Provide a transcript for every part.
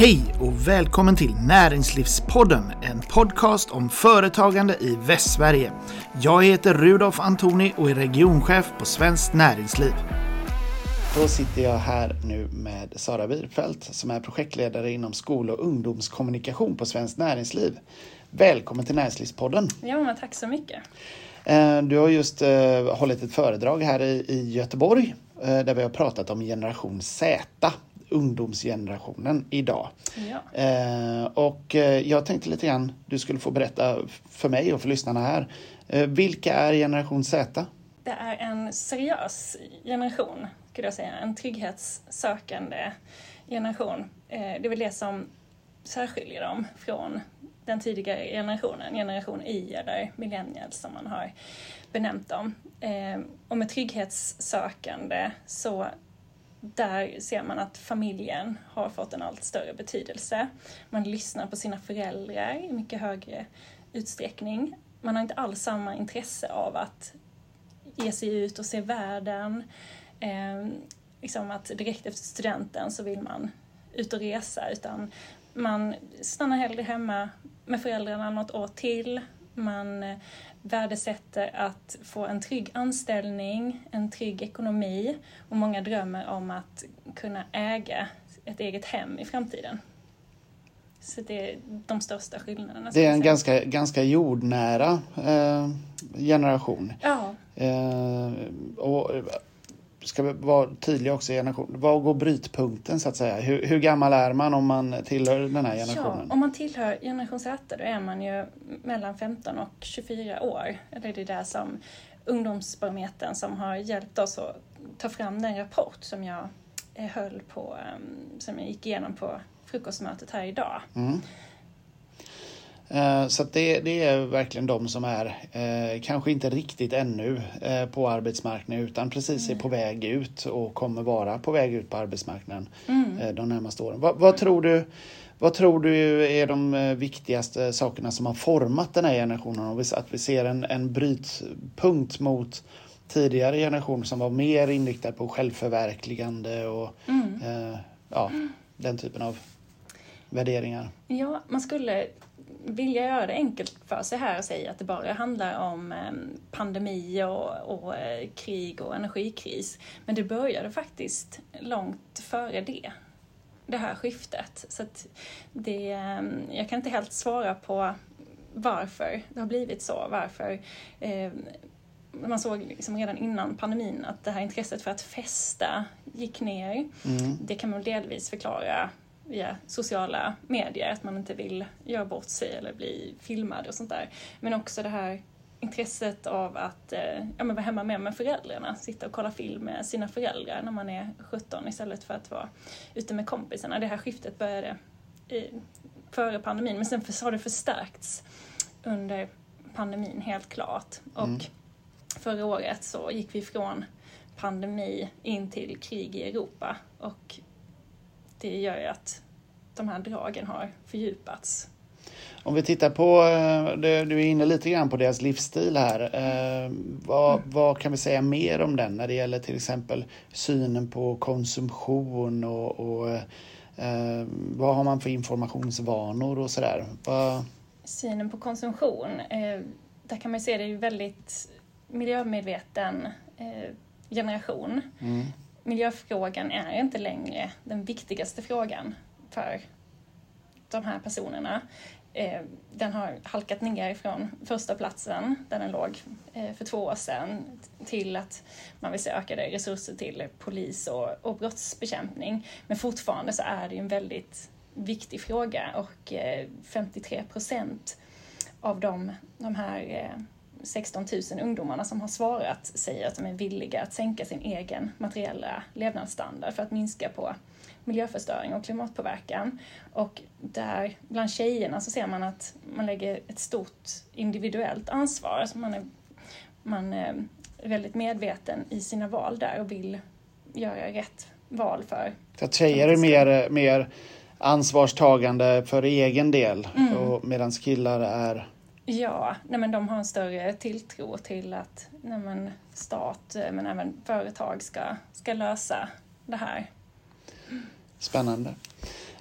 Hej och välkommen till Näringslivspodden, en podcast om företagande i Västsverige. Jag heter Rudolf Antoni och är regionchef på Svenskt Näringsliv. Då sitter jag här nu med Sara Wirfeldt som är projektledare inom skol och ungdomskommunikation på Svenskt Näringsliv. Välkommen till Näringslivspodden. Ja, men tack så mycket. Eh, du har just eh, hållit ett föredrag här i Göteborg eh, där vi har pratat om generation Z ungdomsgenerationen idag. Ja. Eh, och eh, jag tänkte lite grann, du skulle få berätta för mig och för lyssnarna här. Eh, vilka är generation Z? Det är en seriös generation, skulle jag säga. En trygghetssökande generation. Eh, det är väl det som särskiljer dem från den tidigare generationen, generation Y eller millennials som man har benämnt dem. Eh, och med trygghetssökande så där ser man att familjen har fått en allt större betydelse. Man lyssnar på sina föräldrar i mycket högre utsträckning. Man har inte alls samma intresse av att ge sig ut och se världen. Eh, liksom att direkt efter studenten så vill man ut och resa utan man stannar hellre hemma med föräldrarna något år till. Man eh, värdesätter att få en trygg anställning, en trygg ekonomi och många drömmer om att kunna äga ett eget hem i framtiden. Så det är de största skillnaderna. Det är en ganska, ganska jordnära eh, generation. Ja. Eh, och ska vi vara tydliga också i generation. Var går brytpunkten så att säga? Hur, hur, gammal är man om man tillhör den här generationen? Ja, om man tillhör generation Z då är man ju mellan 15 och 24 år. Eller det är det som Ungdomsbarometern som har hjälpt oss att ta fram den rapport som jag eh, höll på, ehm, som jag gick igenom på frukostmötet här idag. Mm. Eh, så det, det, är verkligen de som är eh, kanske inte riktigt ännu eh, på arbetsmarknaden utan precis är mm. på väg ut och kommer vara på väg ut på arbetsmarknaden mm. eh, de närmaste åren. Vad, vad, tror du, vad tror du är de eh, viktigaste sakerna som har format den här generationen? Att vi ser en, en brytpunkt mot tidigare generationer som var mer inriktad på självförverkligande och mm. Eh, ja, den typen av värderingar. Ja, man skulle vilja göra det enkelt för sig här och säga att det bara handlar om ehm, pandemi och, och eh, krig och energikris. Men det började faktiskt långt före det, det här skiftet. Så det, ehm, jag kan inte helt svara på varför det har blivit så, varför eh, man såg liksom redan innan pandemin att det här intresset för att festa gick ner. Mm. Det kan man delvis förklara via sociala medier, att man inte vill göra bort sig eller bli filmad och sånt där. Men också det här intresset av att eh, ja, men vara hemma mer med föräldrarna, sitta och kolla film med sina föräldrar när man är 17 istället för att vara ute med kompisarna. Det här skiftet började i, före pandemin men sen har det förstärkts under pandemin helt klart. Och mm. förra året så gick vi från pandemi in till krig i Europa och det gör ju att de här dragen har fördjupats. Om vi tittar på, eh, du är inne lite grann på deras livsstil här. Eh, vad, mm. vad, kan vi säga mer om den när det gäller till exempel synen på konsumtion och, och eh, vad har man för informationsvanor och sådär? Synen på konsumtion, där kan man se det är väldigt miljömedveten generation. Mm miljöfrågan är inte längre den viktigaste frågan för de här personerna. Eh, den har halkat ner från första platsen där den låg eh, för två år sedan till att man vill se ökade resurser till polis och, och brottsbekämpning. Men fortfarande så är det en väldigt viktig fråga och eh, 53 procent av de, de här 16 000 ungdomarna som har svarat säger att de är villiga att sänka sin egen materiella levnadsstandard för att minska på miljöförstöring och klimatpåverkan. Och där bland tjejerna så ser man att man lägger ett stort individuellt ansvar. Alltså man, är, man är väldigt medveten i sina val där och vill göra rätt val för... Så att tjejer är mer, mer ansvarstagande för egen del mm. medan killar är Ja, nej men de har en större tilltro till att nej men stat eh, men även företag ska, ska lösa det här. Spännande.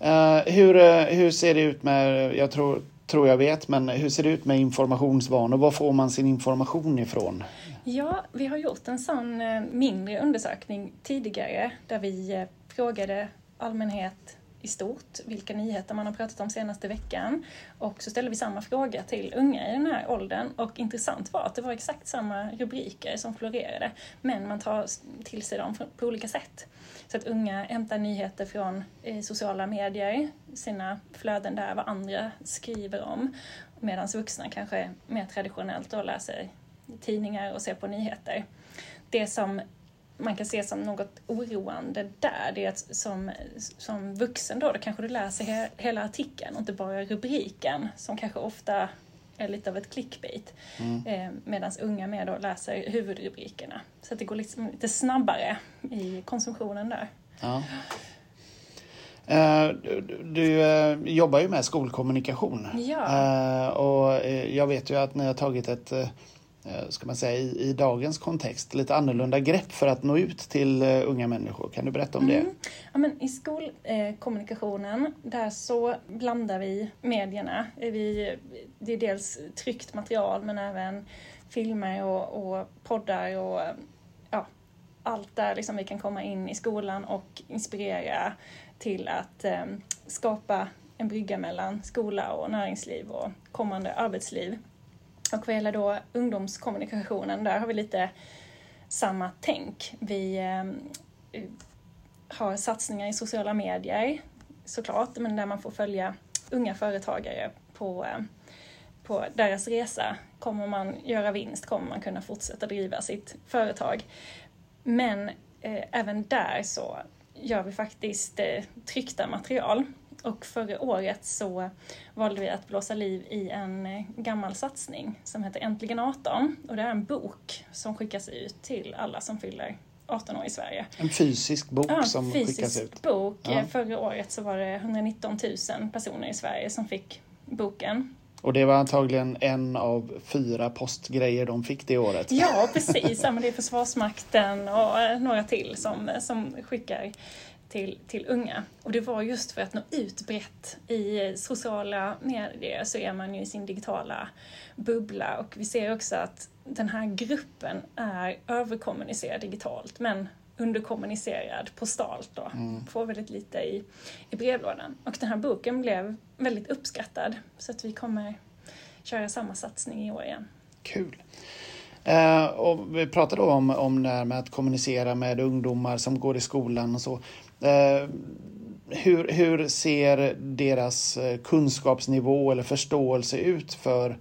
Eh, hur, eh, hur ser det ut med, jag tror, tror jag vet, men hur ser det ut med informationsvanor? Var får man sin information ifrån? Ja, vi har gjort en sån mindre undersökning tidigare där vi frågade allmänhet i stort, vilka nyheter man har pratat om senaste veckan. Och så ställde vi samma fråga till unga i den här åldern och intressant var att det var exakt samma rubriker som florerade, men man tar till sig dem på olika sätt. Så att unga hämtar nyheter från eh, sociala medier, sina flöden där, vad andra skriver om, medan vuxna kanske mer traditionellt då läser tidningar och ser på nyheter. Det som man kan se som något oroande där, det är att som, som vuxen då, då kanske du läser he, hela artikeln och inte bara rubriken som kanske ofta är lite av ett clickbait. Mm. Eh, Medan unga mer då läser huvudrubrikerna. Så att det går liksom lite snabbare i konsumtionen där. Ja. Uh, du, du uh, jobbar ju med skolkommunikation. Ja. Uh, och jag vet ju att ni har tagit ett Eh, ska man säga, i, i, dagens kontext lite annorlunda grepp för att nå ut till uh, unga människor. Kan du berätta om mm. det? Ja, men I skolkommunikationen, eh, där så blandar vi medierna. Eh, vi, det är dels tryckt material men även filmer och, och poddar och ja, allt där liksom vi kan komma in i skolan och inspirera till att eh, skapa en brygga mellan skola och näringsliv och kommande arbetsliv. Och vad gäller då ungdomskommunikationen, där har vi lite samma tänk. Vi ehm, har satsningar i sociala medier såklart, men där man får följa unga företagare på, ehm, på deras resa. Kommer man göra vinst kommer man kunna fortsätta driva sitt företag. Men eh, även där så gör vi faktiskt eh, tryckta material och förra året så valde vi att blåsa liv i en eh, gammal satsning som heter Äntligen 18 och det är en bok som skickas ut till alla som fyller 18 år i Sverige. En fysisk bok ja, som fysisk skickas ut? bok. Ja. Förra året så var det 119 000 personer i Sverige som fick boken. Och det var antagligen en av fyra postgrejer de fick det året? Ja, precis. Ja, men det är Försvarsmakten och eh, några till som, som skickar till, till unga. Och det var just för att nå ut brett. I sociala medier så är man ju i sin digitala bubbla och vi ser också att den här gruppen är överkommunicerad digitalt men underkommunicerad postalt då. Mm. Får väldigt lite i, i brevlådan. Och den här boken blev väldigt uppskattad så att vi kommer köra samma satsning i år igen. Kul! Eh, och vi pratade då om, om det här med att kommunicera med ungdomar som går i skolan och så. Eh, hur, hur ser deras eh, kunskapsnivå eller förståelse ut för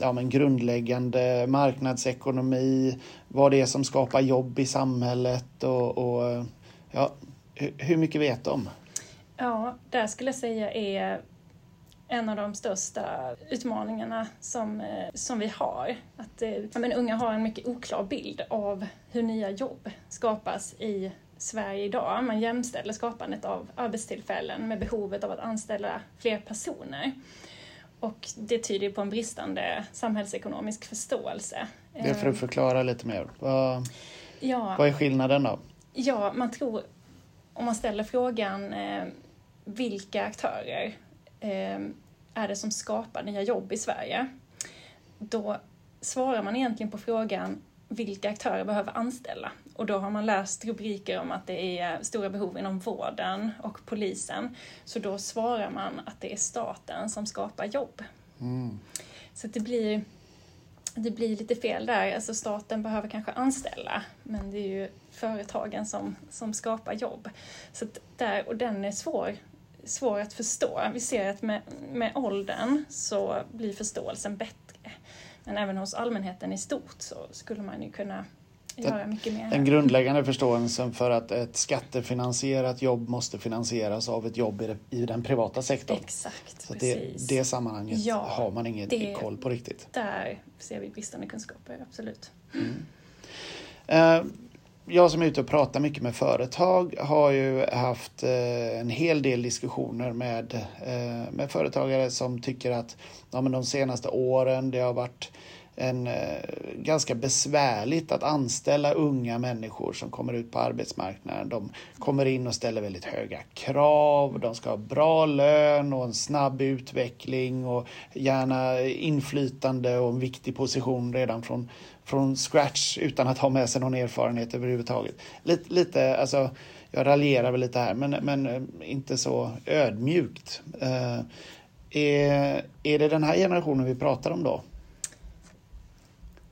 ja, men grundläggande marknadsekonomi, vad det är som skapar jobb i samhället och, och eh, ja, hur mycket vet de? Ja, det skulle jag säga är en av de största utmaningarna som, som vi har. Att ja, men unga har en mycket oklar bild av hur nya jobb skapas i Sverige idag. Man jämställer skapandet av arbetstillfällen med behovet av att anställa fler personer. Och det tyder på en bristande samhällsekonomisk förståelse. Det är för att förklara lite mer. Vad, ja, vad är skillnaden då? Ja, man tror, om man ställer frågan eh, vilka aktörer eh, är det som skapar nya jobb i Sverige? Då svarar man egentligen på frågan vilka aktörer behöver anställa. Och då har man läst rubriker om att det är stora behov inom vården och polisen. Så då svarar man att det är staten som skapar jobb. Mm. Så det blir, det blir lite fel där. Alltså staten behöver kanske anställa, men det är ju företagen som, som skapar jobb. Så där, och den är svår, svår att förstå. Vi ser att med, med åldern så blir förståelsen bättre. Men även hos allmänheten i stort så skulle man ju kunna mer. Den grundläggande förståelsen för att ett skattefinansierat jobb måste finansieras av ett jobb i, det, i den privata sektorn. Exakt, så precis. Det, det sammanhanget ja, har man ingen det, koll på riktigt. Där ser vi bristande kunskaper, absolut. Mm. Uh, jag som är ute och pratar mycket med företag har ju haft eh, en hel del diskussioner med, eh, med företagare som tycker att ja, men de senaste åren det har varit en eh, ganska besvärligt att anställa unga människor som kommer ut på arbetsmarknaden. De kommer in och ställer väldigt höga krav. De ska ha bra lön och en snabb utveckling och gärna inflytande och en viktig position redan från, från scratch utan att ha med sig någon erfarenhet överhuvudtaget. Lite, lite alltså, jag raljerar väl lite här, men, men eh, inte så ödmjukt. Eh, är, är det den här generationen vi pratar om då?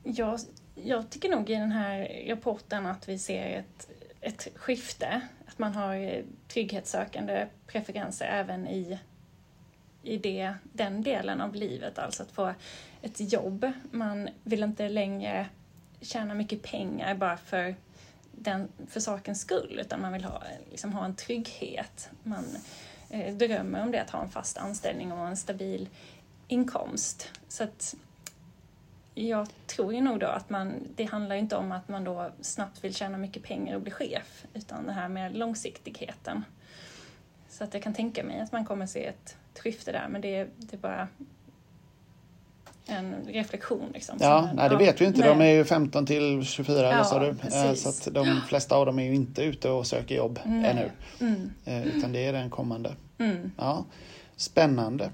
Jag, jag tycker nog i den här rapporten att vi ser ett, ett skifte. Att man har eh, trygghetssökande preferenser även i, i det, den delen av livet, alltså att få ett jobb. Man vill inte längre tjäna mycket pengar bara för, den, för sakens skull, utan man vill ha, liksom ha en trygghet. Man eh, drömmer om det, att ha en fast anställning och en stabil inkomst. Så att jag tror ju nog då att man, det handlar inte om att man då snabbt vill tjäna mycket pengar och bli chef, utan det här med långsiktigheten. Så att jag kan tänka mig att man kommer se ett skifte där, men det, det är bara en reflektion. Liksom, ja, nej, det vet vi inte. Nej. De är ju 15 till 24, ja, sa du? Precis. Så de flesta av dem är ju inte ute och söker jobb nej. ännu. Mm. Eh, utan det är den kommande. Mm. Ja. Spännande.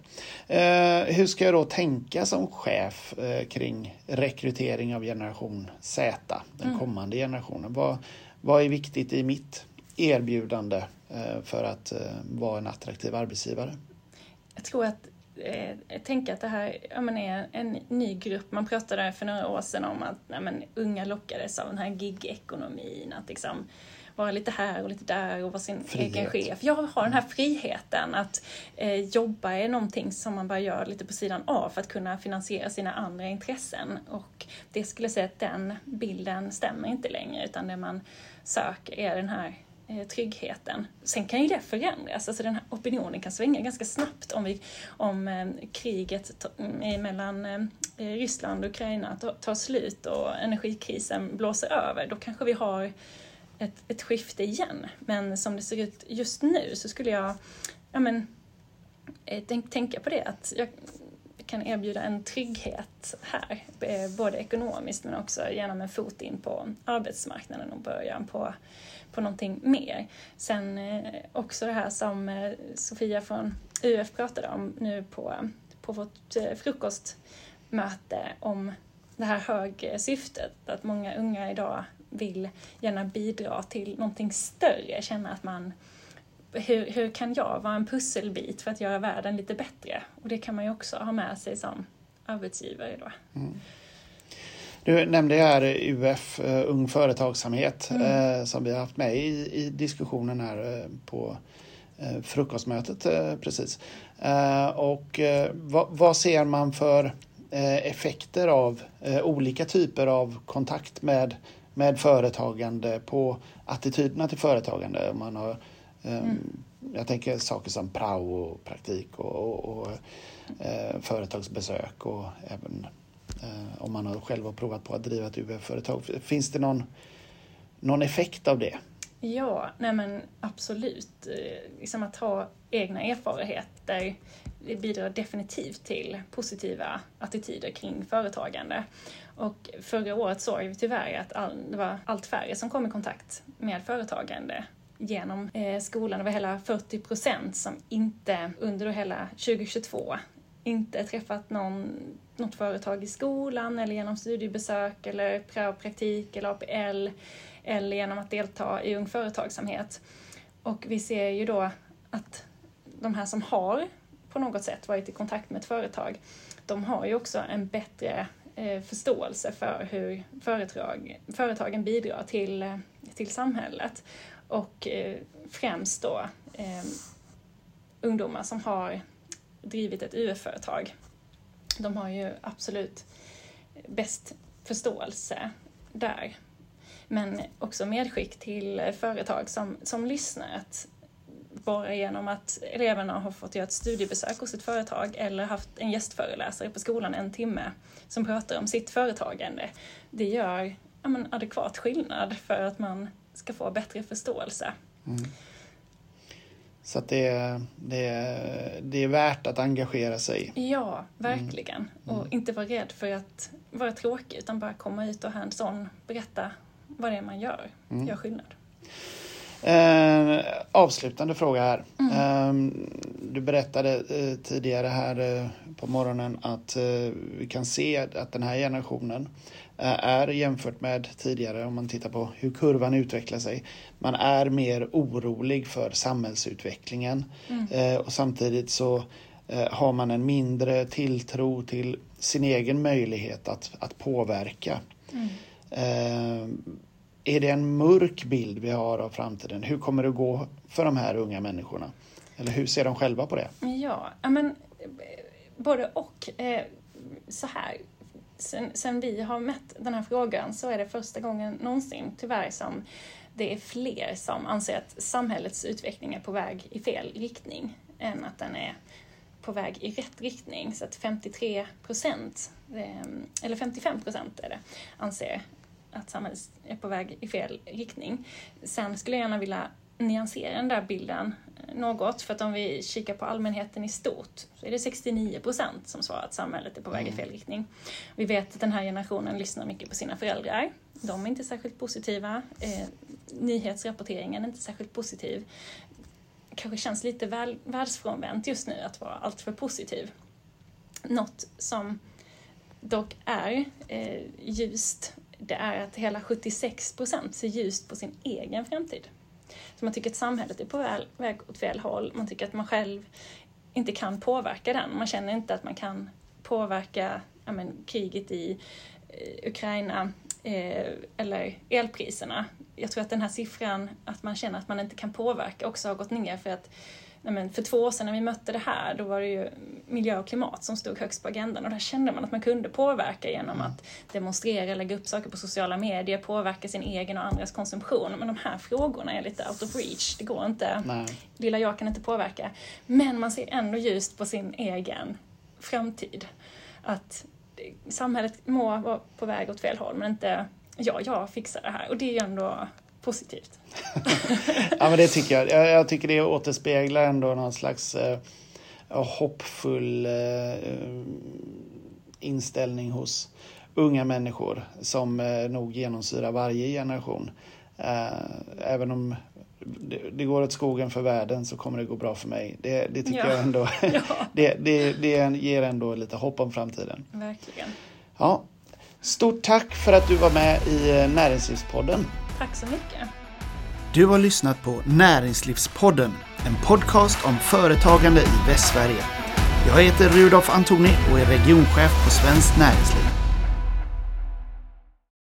Eh, hur ska jag då tänka som chef eh, kring rekrytering av generation Z, den mm. kommande generationen? Vad, vad är viktigt i mitt erbjudande eh, för att eh, vara en attraktiv arbetsgivare? Jag tror att eh, jag tänker att det här men är en ny grupp. Man pratade för några år sedan om att ja, men, unga lockades av den här gig-ekonomin. Att liksom, vara lite här och lite där och vara sin Frihet. egen chef. Jag har den här friheten att eh, jobba är någonting som man bara gör lite på sidan av för att kunna finansiera sina andra intressen. Och det skulle jag säga att den bilden stämmer inte längre utan det man söker är den här eh, tryggheten. Sen kan ju det förändras, alltså den här opinionen kan svänga ganska snabbt om, vi, om eh, kriget mm, mellan eh, Ryssland och Ukraina tar slut och energikrisen blåser över. Då kanske vi har ett, ett skifte igen. Men som det ser ut just nu så skulle jag ja, men, eh, tänk, tänka på det att jag kan erbjuda en trygghet här, både ekonomiskt men också genom en fot in på arbetsmarknaden och början på, på någonting mer. Sen eh, också det här som eh, Sofia från UF pratade om nu på, på vårt frukostmöte om det här högsyftet, att många unga idag vill gärna bidra till någonting större, känna att man hur, hur kan jag vara en pusselbit för att göra världen lite bättre? Och det kan man ju också ha med sig som arbetsgivare då. Mm. Du nämnde här UF, uh, Ung Företagsamhet, mm. uh, som vi har haft med i, i diskussionen här uh, på frukostmötet precis. och vad, vad, ser man för effekter av olika typer av kontakt med med företagande på attityderna till företagande. Man har, um, mm. Jag tänker saker som prao och praktik och, och, och uh, företagsbesök och även uh, om man har själv har provat på att driva ett UF-företag. Finns det någon, någon effekt av det? Ja, nej men absolut. Eh, liksom att ha egna erfarenheter det bidrar definitivt till positiva attityder kring företagande. Och förra året såg vi tyvärr att all, det var allt färre som kom i kontakt med företagande genom eh, skolan. Det var hela 40 procent som inte under hela 2022 inte träffat någon, något företag i skolan eller genom studiebesök eller praktik eller APL eller genom att delta i Ung Företagsamhet. Och vi ser ju då att de här som har på något sätt varit i kontakt med ett företag, de har ju också en bättre eh, förståelse för hur företag, företagen bidrar till, eh, till samhället. Och eh, främst då eh, ungdomar som har drivit ett UF-företag. De har ju absolut bäst förståelse där. Men också medskick till företag som, som lyssnar att bara genom att eleverna har fått göra ett studiebesök hos ett företag eller haft en gästföreläsare på skolan en timme som pratar om sitt företagande. Det gör ja, men, adekvat skillnad för att man ska få bättre förståelse. Mm. Så att det, är, det, är, det är värt att engagera sig. Ja, verkligen. Mm. Mm. Och inte vara rädd för att vara tråkig utan bara komma ut och hands-on berätta vad det är man gör, mm. gör skillnad. Eh, avslutande fråga här. Mm. Eh, du berättade eh, tidigare här eh, på morgonen att eh, vi kan se att den här generationen eh, är jämfört med tidigare om man tittar på hur kurvan utvecklar sig. Man är mer orolig för samhällsutvecklingen mm. och samtidigt så har man en mindre tilltro till sin egen möjlighet att, att påverka. Mm är det en mörk bild vi har av framtiden? Hur kommer det att gå för de här unga människorna? Eller hur ser de själva på det? Ja, men både och. Eh, så här, sen, sen vi har mätt den här frågan så är det första gången någonsin tyvärr som det är fler som anser att samhällets utveckling är på väg i fel riktning än att den är på väg i rätt riktning. Så att 53 procent, eh, eller 55 procent är det, anser att samhället är på väg i fel riktning. Sen skulle jag gärna vilja nyansera den där bilden något, för att om vi kikar på allmänheten i stort så är det 69 procent som svarar att samhället är på väg i mm. fel riktning. Vi vet att den här generationen lyssnar mycket på sina föräldrar. De är inte särskilt positiva. Eh, nyhetsrapporteringen är inte särskilt positiv. Kanske känns lite väl, världsfrånvänt just nu att vara alltför positiv. Något som dock är eh, ljust det är att hela 76 procent ser ljust på sin egen framtid. Så man tycker att samhället är på väg åt fel håll, man tycker att man själv inte kan påverka den. Man känner inte att man kan påverka men, kriget i eh, Ukraina eh, eller elpriserna. Jag tror att den här siffran, att man känner att man inte kan påverka, också har gått ner för att nej men för två år sedan när vi mötte det här, då var det ju miljö och klimat som stod högst på agendan och där kände man att man kunde påverka genom mm. att demonstrera, lägga upp saker på sociala medier, påverka sin egen och andras konsumtion. Men de här frågorna är lite out of reach, det går inte. Nej. Lilla jag kan inte påverka. Men man ser ändå ljust på sin egen framtid. Att samhället må vara på väg åt fel håll, men inte ja, jag fixar det här. Och det är ju ändå positivt. ja, men det tycker jag. jag. jag. tycker det återspeglar ändå någon slags eh, hoppfull eh, inställning hos unga människor som eh, nog genomsyrar varje generation. Eh, även om det, går åt skogen för världen så kommer det gå bra för mig. Det, det tycker ja. jag ändå. ja. det, det, det ger ändå lite hopp om framtiden. Verkligen. Ja. Stort tack för att du var med i eh, Näringslivspodden. Tack så mycket. Du har lyssnat på Näringslivspodden, en podcast om företagande i Västsverige. Jag heter Rudolf Antoni och är regionchef på Svenskt Näringsliv.